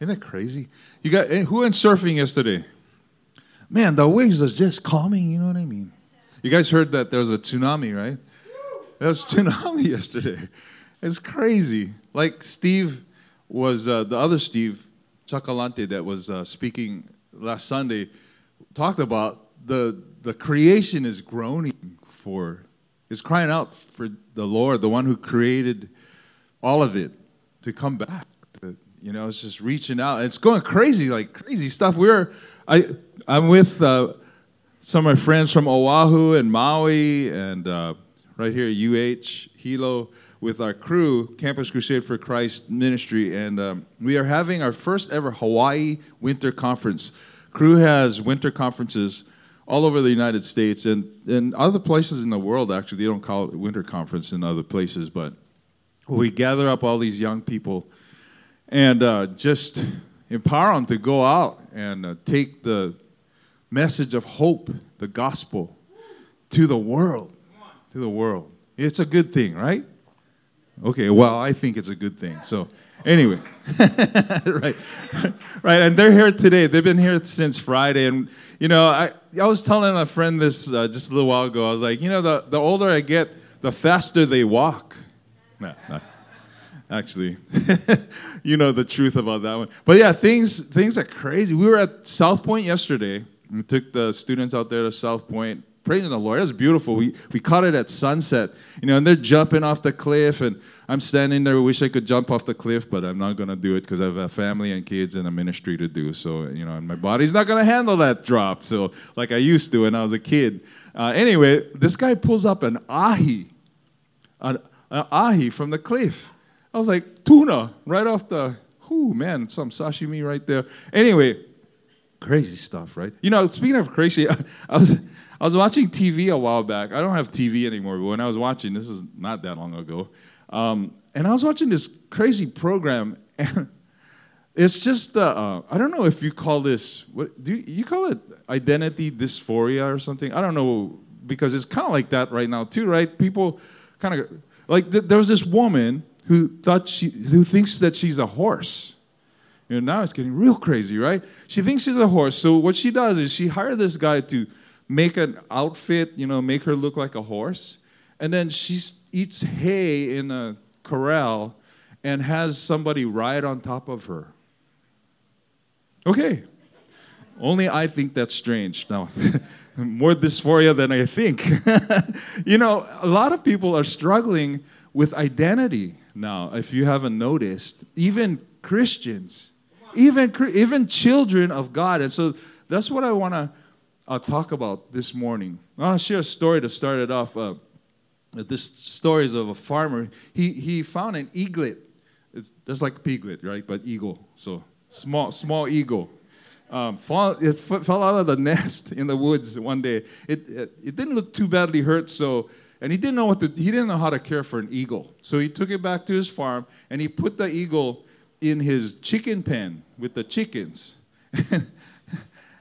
Isn't that crazy? You got eh, who went surfing yesterday? Man, the waves are just calming. You know what I mean? You guys heard that there was a tsunami, right? There was tsunami yesterday. It's crazy. Like Steve was uh, the other Steve Chacalante that was uh, speaking last Sunday talked about the the creation is groaning for is crying out for the Lord, the one who created all of it, to come back. You know, it's just reaching out. It's going crazy, like crazy stuff. We're I I'm with uh, some of my friends from Oahu and Maui and uh, right here UH Hilo with our crew, Campus Crusade for Christ Ministry, and um, we are having our first ever Hawaii Winter Conference. Crew has winter conferences all over the United States and, and other places in the world, actually. They don't call it winter conference in other places, but we gather up all these young people and uh, just empower them to go out and uh, take the message of hope, the gospel, to the world. To the world. It's a good thing, right? Okay, well, I think it's a good thing. So, anyway, right, right, and they're here today. They've been here since Friday, and you know, I I was telling a friend this uh, just a little while ago. I was like, you know, the the older I get, the faster they walk. No, no. Actually, you know the truth about that one. But yeah, things things are crazy. We were at South Point yesterday. We took the students out there to South Point praising the Lord. It was beautiful. We, we caught it at sunset, you know, and they're jumping off the cliff, and I'm standing there. I Wish I could jump off the cliff, but I'm not going to do it because I have a family and kids and a ministry to do. So, you know, and my body's not going to handle that drop. So, like I used to when I was a kid. Uh, anyway, this guy pulls up an ahi, an, an ahi from the cliff. I was like, tuna, right off the, whoo, man, some sashimi right there. Anyway, crazy stuff, right? You know, speaking of crazy, I was I was watching TV a while back. I don't have TV anymore, but when I was watching, this is not that long ago, um, and I was watching this crazy program, and it's just uh, uh, I don't know if you call this what do you, you call it identity dysphoria or something? I don't know because it's kind of like that right now too, right? People kind of like th- there was this woman who thought she who thinks that she's a horse. You know, now it's getting real crazy, right? She thinks she's a horse. So what she does is she hired this guy to make an outfit, you know, make her look like a horse. And then she eats hay in a corral and has somebody ride on top of her. Okay. Only I think that's strange. Now, more dysphoria than I think. you know, a lot of people are struggling with identity now, if you haven't noticed. Even Christians, even, even children of God. And so that's what I want to uh, talk about this morning. I want to share a story to start it off. Uh, this story is of a farmer. He, he found an eaglet. It's just like a piglet, right? But eagle. So small, small eagle. Um, fall, it f- fell out of the nest in the woods one day. It, it, it didn't look too badly hurt, so and he didn't know what to, he didn't know how to care for an eagle. So he took it back to his farm and he put the eagle in his chicken pen with the chickens.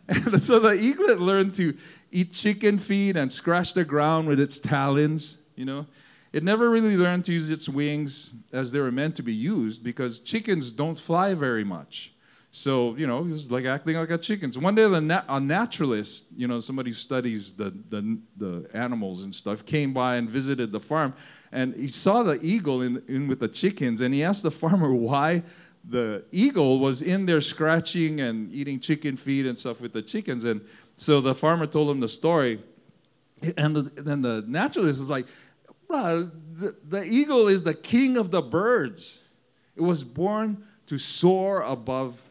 And so the eaglet learned to eat chicken feed and scratch the ground with its talons, you know. It never really learned to use its wings as they were meant to be used because chickens don't fly very much. So, you know, he was like acting like a chicken. So one day, the a naturalist, you know, somebody who studies the, the, the animals and stuff, came by and visited the farm. And he saw the eagle in, in with the chickens. And he asked the farmer why the eagle was in there scratching and eating chicken feed and stuff with the chickens. And so the farmer told him the story. And then the naturalist was like, the, the eagle is the king of the birds. It was born to soar above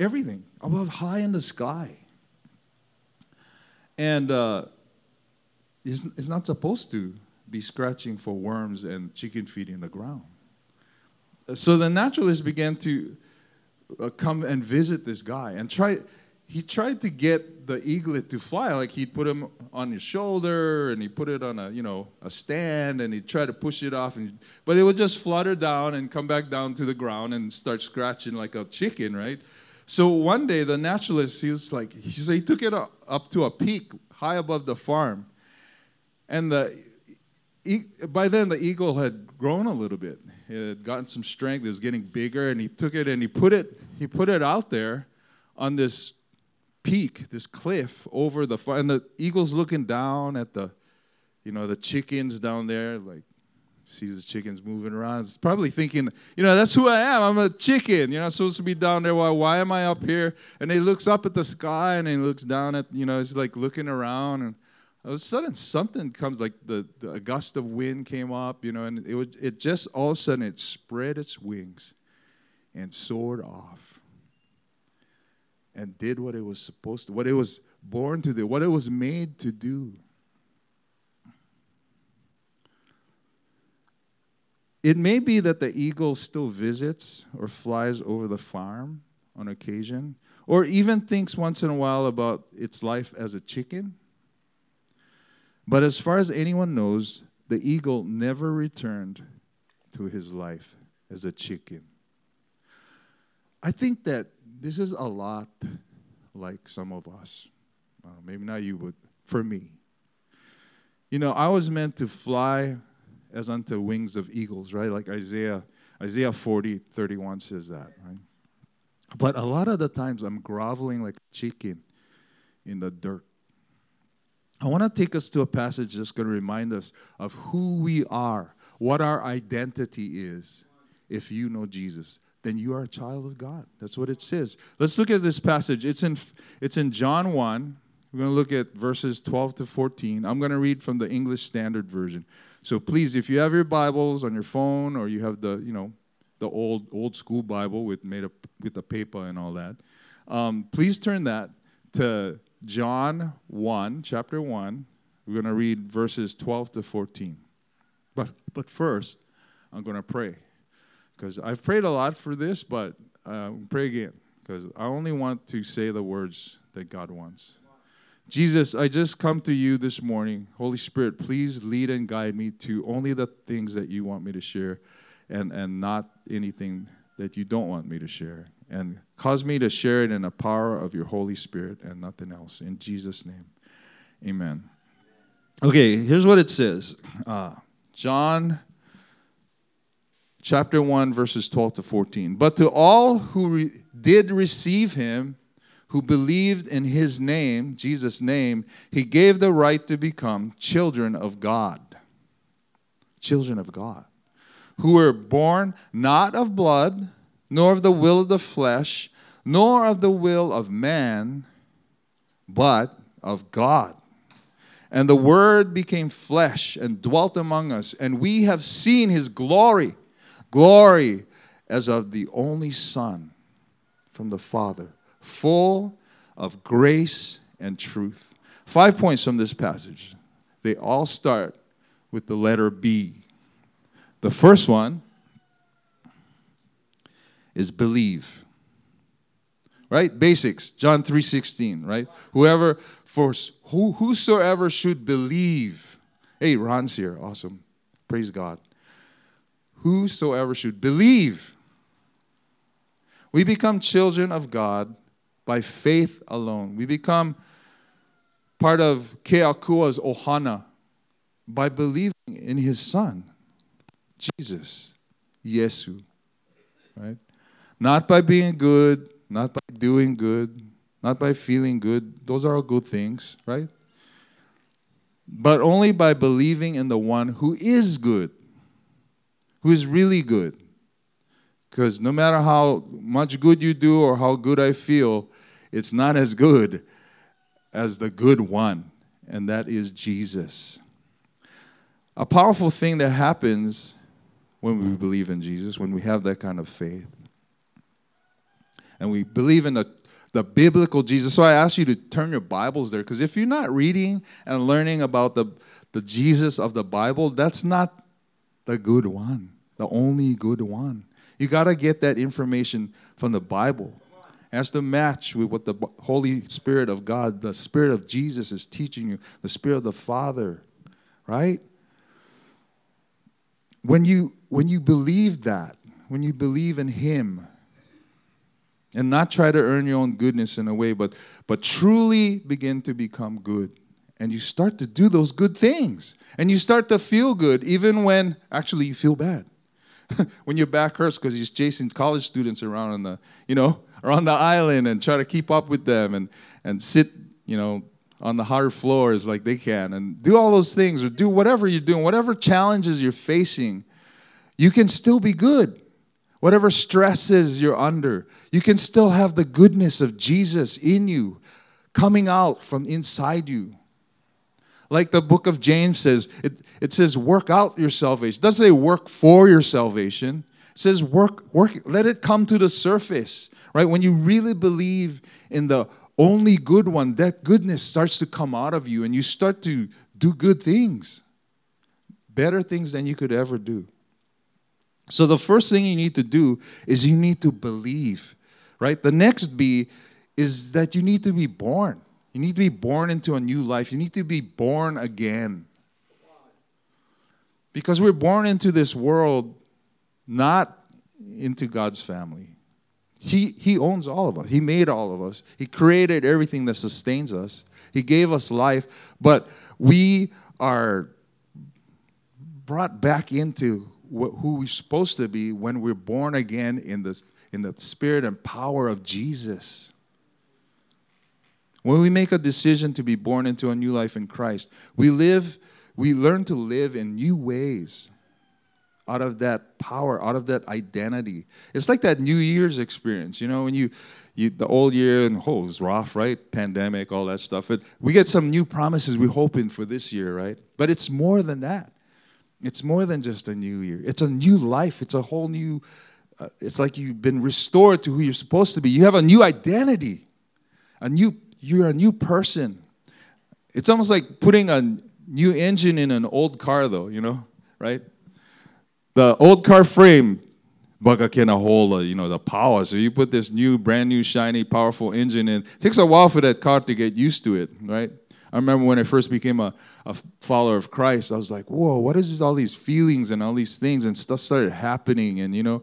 everything, above high in the sky. And uh, it's, it's not supposed to be scratching for worms and chicken feed in the ground. So the naturalists began to uh, come and visit this guy and try he tried to get the eaglet to fly. Like he'd put him on his shoulder and he put it on a you know a stand and he tried to push it off and, but it would just flutter down and come back down to the ground and start scratching like a chicken right so one day the naturalist he was like he said he took it up to a peak high above the farm and the by then the eagle had grown a little bit it had gotten some strength. It was getting bigger, and he took it and he put it he put it out there on this peak, this cliff over the fire, and the eagle's looking down at the, you know, the chickens down there, like sees the chickens moving around. Probably thinking, you know, that's who I am. I'm a chicken. You're not supposed to be down there. Why, why am I up here? And he looks up at the sky and he looks down at, you know, he's like looking around and all of a sudden something comes like the, the a gust of wind came up, you know, and it would it just all of a sudden it spread its wings and soared off and did what it was supposed to, what it was born to do, what it was made to do. It may be that the eagle still visits or flies over the farm on occasion, or even thinks once in a while about its life as a chicken. But as far as anyone knows, the eagle never returned to his life as a chicken. I think that this is a lot like some of us. Uh, maybe not you, but for me. You know, I was meant to fly as unto wings of eagles, right? Like Isaiah, Isaiah 40, 31 says that, right? But a lot of the times I'm groveling like a chicken in the dirt. I want to take us to a passage that's going to remind us of who we are, what our identity is if you know Jesus. Then you are a child of God. That's what it says. Let's look at this passage. It's in, it's in John 1. We're going to look at verses 12 to 14. I'm going to read from the English Standard Version. So please, if you have your Bibles on your phone or you have the, you know, the old old school Bible with made up with the paper and all that, um, please turn that to John 1, chapter 1. We're going to read verses 12 to 14. But, but first, I'm going to pray. Because I've prayed a lot for this, but uh, pray again. Because I only want to say the words that God wants. Jesus, I just come to you this morning. Holy Spirit, please lead and guide me to only the things that you want me to share and, and not anything that you don't want me to share. And cause me to share it in the power of your Holy Spirit and nothing else. In Jesus' name, amen. Okay, here's what it says uh, John chapter 1, verses 12 to 14. But to all who re- did receive him, who believed in his name, Jesus' name, he gave the right to become children of God. Children of God. Who were born not of blood, nor of the will of the flesh, nor of the will of man, but of God. And the Word became flesh and dwelt among us, and we have seen his glory glory as of the only Son from the Father full of grace and truth. Five points from this passage. They all start with the letter B. The first one is believe. Right? Basics. John 3:16, right? Whoever for who, whosoever should believe. Hey, Ron's here. Awesome. Praise God. Whosoever should believe. We become children of God by faith alone. We become part of Keakua's Ohana by believing in his son, Jesus, Yesu. Right? Not by being good, not by doing good, not by feeling good. Those are all good things, right? But only by believing in the one who is good, who is really good. Because no matter how much good you do or how good I feel, it's not as good as the good one, and that is Jesus. A powerful thing that happens when we believe in Jesus, when we have that kind of faith, and we believe in the, the biblical Jesus. So I ask you to turn your Bibles there, because if you're not reading and learning about the, the Jesus of the Bible, that's not the good one, the only good one. You got to get that information from the Bible has to match with what the Holy Spirit of God, the Spirit of Jesus is teaching you, the Spirit of the Father, right? When you when you believe that, when you believe in Him, and not try to earn your own goodness in a way, but but truly begin to become good. And you start to do those good things. And you start to feel good even when actually you feel bad. when your back hurts because you're chasing college students around on the, you know, around the island and try to keep up with them and, and sit, you know, on the hard floors like they can and do all those things or do whatever you're doing, whatever challenges you're facing, you can still be good. Whatever stresses you're under, you can still have the goodness of Jesus in you, coming out from inside you. Like the book of James says, it, it says, work out your salvation. It doesn't say work for your salvation. Says work, work, let it come to the surface. Right? When you really believe in the only good one, that goodness starts to come out of you and you start to do good things. Better things than you could ever do. So the first thing you need to do is you need to believe. Right? The next B is that you need to be born. You need to be born into a new life. You need to be born again. Because we're born into this world, not into God's family. He, he owns all of us. He made all of us. He created everything that sustains us. He gave us life, but we are brought back into who we're supposed to be when we're born again in the, in the spirit and power of Jesus. When we make a decision to be born into a new life in Christ, we live, we learn to live in new ways out of that power, out of that identity. It's like that New Year's experience, you know, when you, you the old year and oh, it was rough, right? Pandemic, all that stuff. But we get some new promises we're hoping for this year, right? But it's more than that. It's more than just a new year. It's a new life. It's a whole new. Uh, it's like you've been restored to who you're supposed to be. You have a new identity, a new you're a new person. It's almost like putting a new engine in an old car, though, you know, right? The old car frame, baka can hold, uh, you know, the power. So you put this new, brand new, shiny, powerful engine in. It takes a while for that car to get used to it, right? I remember when I first became a, a follower of Christ, I was like, whoa, what is this, all these feelings and all these things and stuff started happening. And, you know,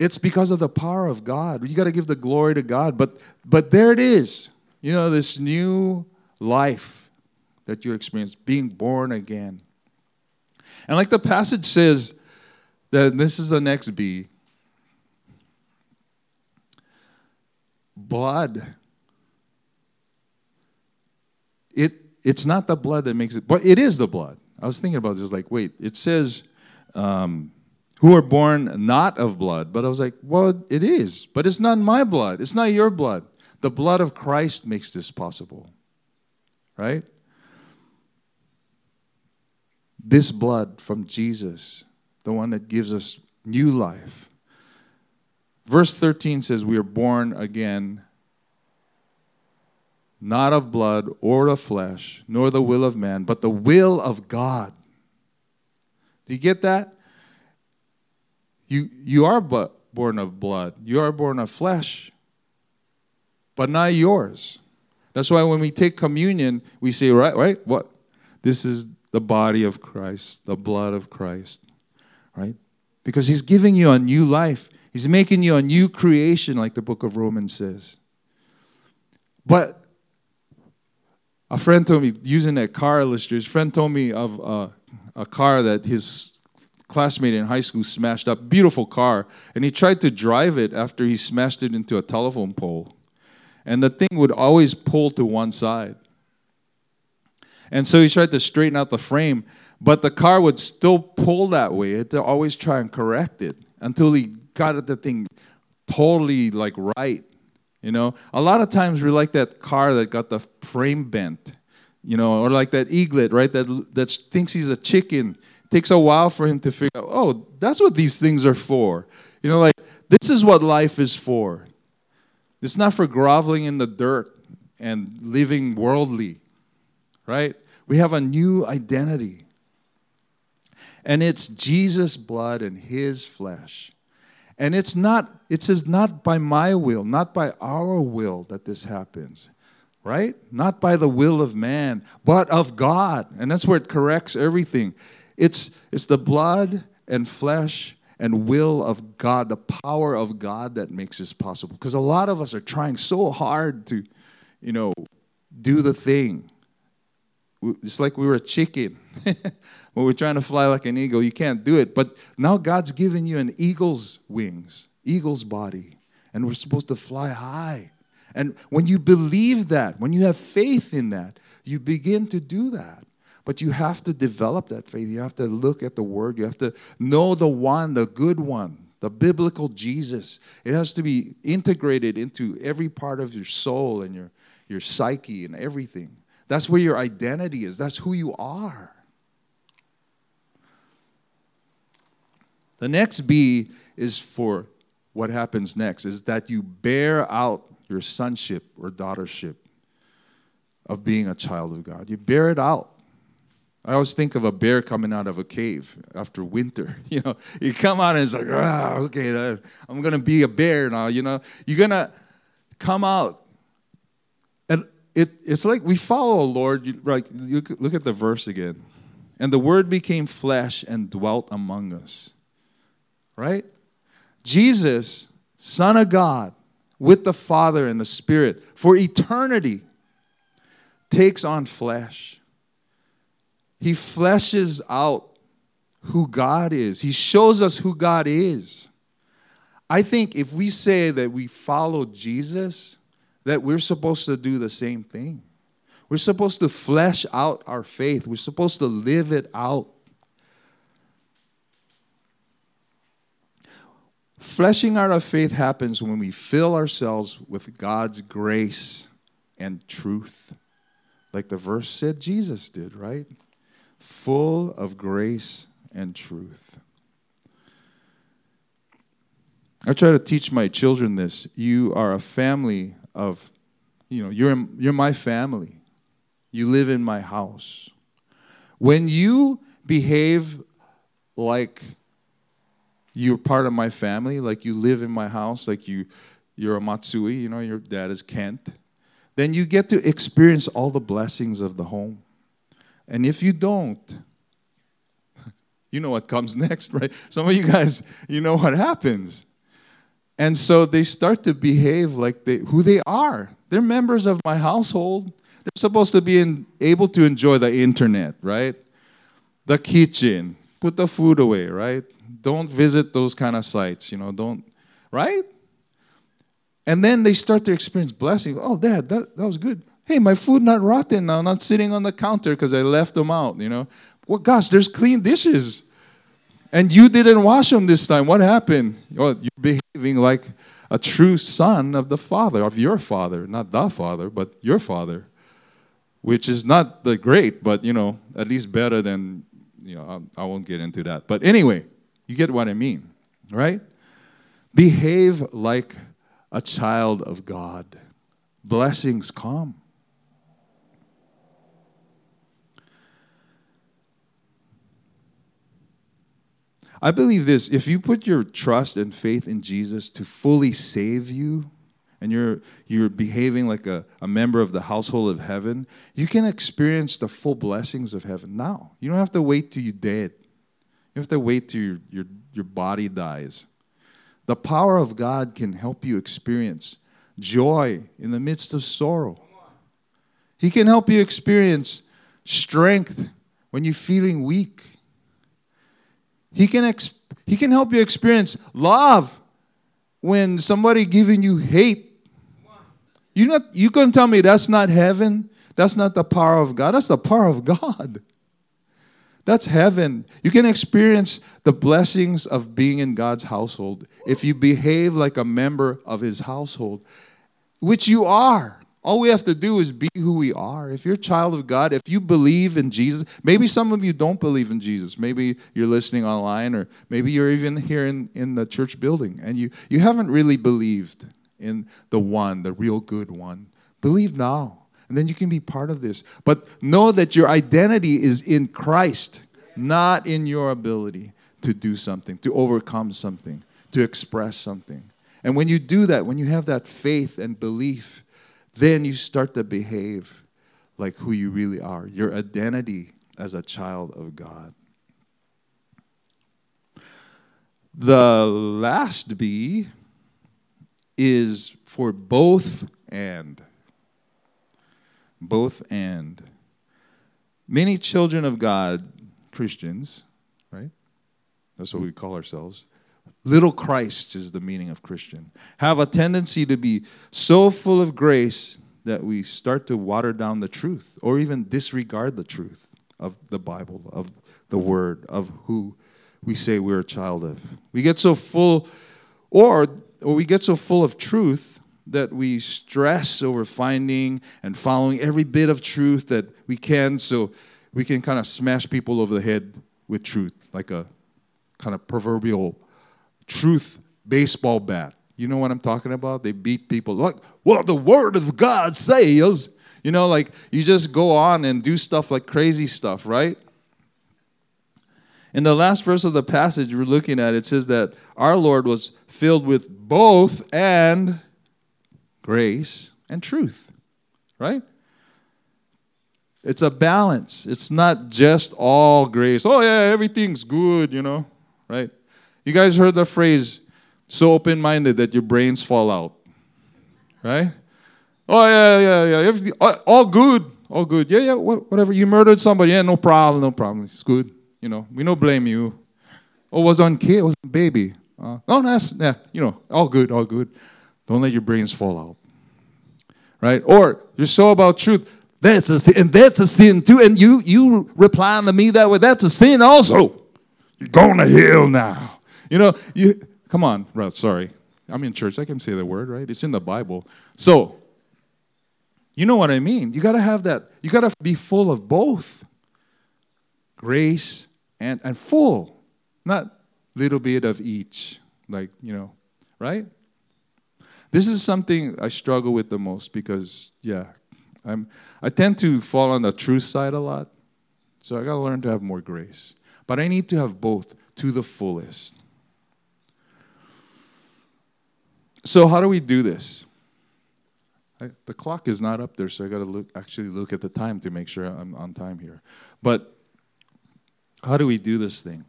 it's because of the power of God. You got to give the glory to God. But, but there it is you know, this new life that you experience, being born again. And like the passage says, that this is the next B blood. It, it's not the blood that makes it, but it is the blood. I was thinking about this, like, wait, it says, um, who are born not of blood. But I was like, well, it is. But it's not my blood. It's not your blood. The blood of Christ makes this possible, right? This blood from Jesus, the one that gives us new life. Verse 13 says, We are born again, not of blood or of flesh, nor the will of man, but the will of God. Do you get that? You, you are born of blood, you are born of flesh, but not yours. That's why when we take communion, we say, right, right, what? This is the body of Christ, the blood of Christ, right? Because he's giving you a new life. He's making you a new creation, like the book of Romans says. But a friend told me, using that car illustration, friend told me of a car that his classmate in high school smashed up. Beautiful car. And he tried to drive it after he smashed it into a telephone pole and the thing would always pull to one side. And so he tried to straighten out the frame, but the car would still pull that way. He had to always try and correct it until he got the thing totally like right. You know, a lot of times we're like that car that got the frame bent, you know, or like that eaglet, right? That that thinks he's a chicken. It takes a while for him to figure out. Oh, that's what these things are for. You know, like this is what life is for. It's not for groveling in the dirt and living worldly, right? We have a new identity. And it's Jesus' blood and his flesh. And it's not, it says, not by my will, not by our will that this happens, right? Not by the will of man, but of God. And that's where it corrects everything. It's, it's the blood and flesh and will of God, the power of God that makes this possible. Because a lot of us are trying so hard to, you know, do the thing. It's like we were a chicken. when we're trying to fly like an eagle, you can't do it. But now God's given you an eagle's wings, eagle's body, and we're supposed to fly high. And when you believe that, when you have faith in that, you begin to do that. But you have to develop that faith. You have to look at the word. You have to know the one, the good one, the biblical Jesus. It has to be integrated into every part of your soul and your, your psyche and everything. That's where your identity is, that's who you are. The next B is for what happens next, is that you bear out your sonship or daughtership of being a child of God. You bear it out. I always think of a bear coming out of a cave after winter. You know, you come out and it's like, ah, okay, I'm gonna be a bear now. You know, you're gonna come out, it, it's like we follow a Lord. You, like, you look at the verse again, and the Word became flesh and dwelt among us. Right, Jesus, Son of God, with the Father and the Spirit for eternity, takes on flesh he fleshes out who God is, He shows us who God is. I think if we say that we follow Jesus, that we're supposed to do the same thing. We're supposed to flesh out our faith, we're supposed to live it out. Fleshing out our faith happens when we fill ourselves with God's grace and truth. Like the verse said Jesus did, right? full of grace and truth. I try to teach my children this. You are a family of, you know, you're, you're my family. You live in my house. When you behave like you're part of my family, like you live in my house, like you, you're a Matsui, you know, your dad is Kent, then you get to experience all the blessings of the home. And if you don't, you know what comes next, right? Some of you guys, you know what happens. And so they start to behave like they, who they are. They're members of my household. They're supposed to be in, able to enjoy the internet, right? The kitchen. Put the food away, right? Don't visit those kind of sites, you know, don't, right? And then they start to experience blessing. Oh, Dad, that, that was good hey, my food not rotten now, not sitting on the counter because I left them out, you know. Well, gosh, there's clean dishes. And you didn't wash them this time. What happened? Well, you're behaving like a true son of the father, of your father, not the father, but your father, which is not the great, but, you know, at least better than, you know, I, I won't get into that. But anyway, you get what I mean, right? Behave like a child of God. Blessings come. I believe this if you put your trust and faith in Jesus to fully save you, and you're, you're behaving like a, a member of the household of heaven, you can experience the full blessings of heaven now. You don't have to wait till you're dead. You have to wait till your, your, your body dies. The power of God can help you experience joy in the midst of sorrow. He can help you experience strength when you're feeling weak. He can, ex- he can help you experience love when somebody giving you hate. You not you couldn't tell me that's not heaven. That's not the power of God. That's the power of God. That's heaven. You can experience the blessings of being in God's household if you behave like a member of His household, which you are. All we have to do is be who we are. If you're a child of God, if you believe in Jesus, maybe some of you don't believe in Jesus. Maybe you're listening online, or maybe you're even here in, in the church building and you, you haven't really believed in the one, the real good one. Believe now, and then you can be part of this. But know that your identity is in Christ, not in your ability to do something, to overcome something, to express something. And when you do that, when you have that faith and belief, then you start to behave like who you really are, your identity as a child of God. The last B is for both and. Both and. Many children of God, Christians, right? That's what we call ourselves. Little Christ is the meaning of Christian. Have a tendency to be so full of grace that we start to water down the truth or even disregard the truth of the Bible, of the Word, of who we say we're a child of. We get so full, or, or we get so full of truth that we stress over finding and following every bit of truth that we can so we can kind of smash people over the head with truth, like a kind of proverbial truth baseball bat. You know what I'm talking about? They beat people like, well, the word of God says. You know, like you just go on and do stuff like crazy stuff, right? In the last verse of the passage we're looking at, it says that our Lord was filled with both and grace and truth, right? It's a balance. It's not just all grace. Oh, yeah, everything's good, you know, right? You guys heard the phrase, so open minded that your brains fall out, right? Oh, yeah, yeah, yeah. Everything, all good, all good. Yeah, yeah, whatever. You murdered somebody. Yeah, no problem, no problem. It's good. You know, we don't blame you. Oh, was on kid, was on baby. Uh, no, that's, yeah, you know, all good, all good. Don't let your brains fall out. Right? Or you're so about truth. That's a sin, and that's a sin too. And you you replying to me that way, that's a sin also. You're going to hell now. You know, you come on, sorry. I'm in church. I can say the word, right? It's in the Bible. So, you know what I mean? You got to have that. You got to be full of both grace and, and full, not little bit of each. Like, you know, right? This is something I struggle with the most because, yeah, I'm, I tend to fall on the truth side a lot. So I got to learn to have more grace. But I need to have both to the fullest. So, how do we do this? I, the clock is not up there, so I got to look, actually look at the time to make sure I'm on time here. But how do we do this thing?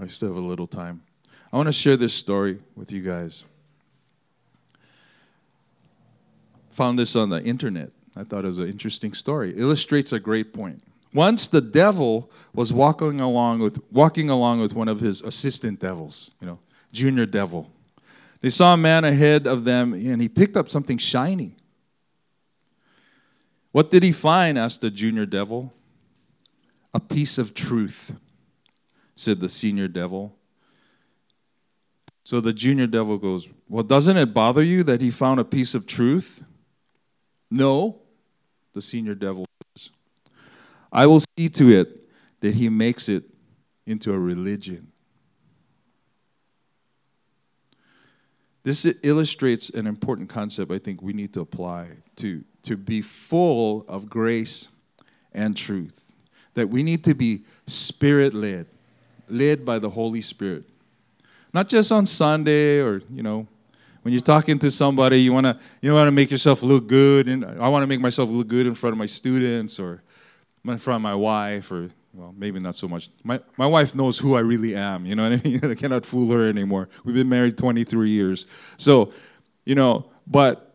I still have a little time. I want to share this story with you guys. Found this on the internet. I thought it was an interesting story. Illustrates a great point. Once the devil was walking along with walking along with one of his assistant devils, you know, junior devil. They saw a man ahead of them and he picked up something shiny. What did he find? asked the junior devil. A piece of truth, said the senior devil. So the junior devil goes, Well, doesn't it bother you that he found a piece of truth? No, the senior devil says. I will see to it that he makes it into a religion. This illustrates an important concept I think we need to apply to, to be full of grace and truth. That we need to be spirit led, led by the Holy Spirit. Not just on Sunday or, you know, when you're talking to somebody, you want to you want to make yourself look good, and I want to make myself look good in front of my students or in front of my wife, or well, maybe not so much. My my wife knows who I really am. You know what I mean? I cannot fool her anymore. We've been married 23 years, so you know. But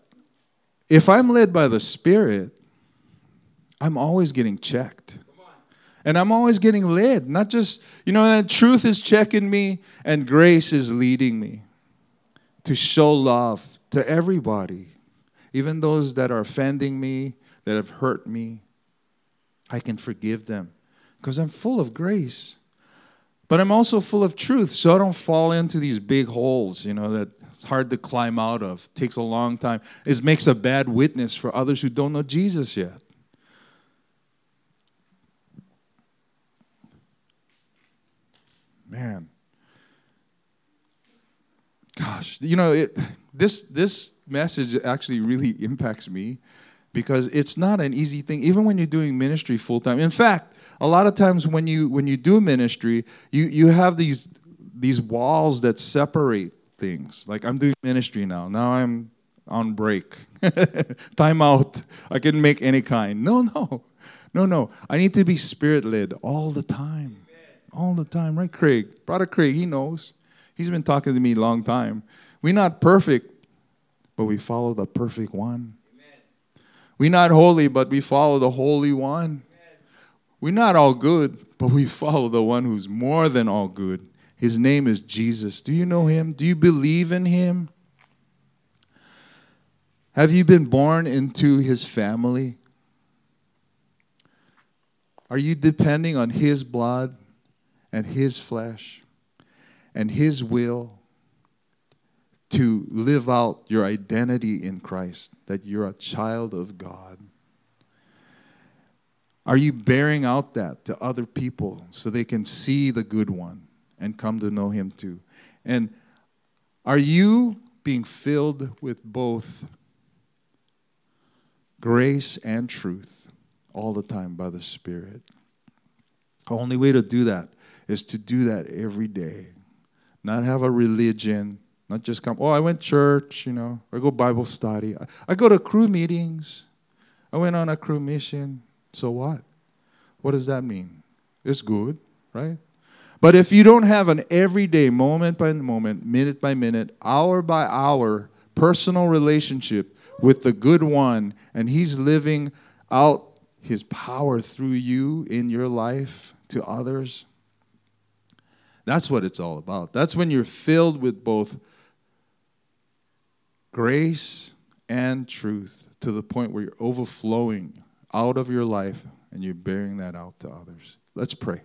if I'm led by the Spirit, I'm always getting checked. And I'm always getting led, not just, you know, and truth is checking me and grace is leading me to show love to everybody, even those that are offending me, that have hurt me. I can forgive them because I'm full of grace. But I'm also full of truth, so I don't fall into these big holes, you know, that it's hard to climb out of. Takes a long time. It makes a bad witness for others who don't know Jesus yet. Man, gosh, you know, it, this this message actually really impacts me because it's not an easy thing, even when you're doing ministry full time. In fact, a lot of times when you when you do ministry, you you have these these walls that separate things. Like I'm doing ministry now. Now I'm on break. Time out. I can make any kind. No, no. No, no. I need to be spirit led all the time. All the time, right, Craig? Brother Craig, he knows. He's been talking to me a long time. We're not perfect, but we follow the perfect one. Amen. We're not holy, but we follow the holy one. We're not all good, but we follow the one who's more than all good. His name is Jesus. Do you know him? Do you believe in him? Have you been born into his family? Are you depending on his blood and his flesh and his will to live out your identity in Christ, that you're a child of God? Are you bearing out that to other people so they can see the good one and come to know him too? And are you being filled with both grace and truth all the time by the Spirit? The only way to do that is to do that every day. Not have a religion, not just come, oh, I went church, you know, I go Bible study. I, I go to crew meetings. I went on a crew mission. So what? What does that mean? It's good, right? But if you don't have an everyday, moment by moment, minute by minute, hour by hour personal relationship with the good one, and he's living out his power through you in your life to others, that's what it's all about. That's when you're filled with both grace and truth to the point where you're overflowing out of your life and you're bearing that out to others. Let's pray.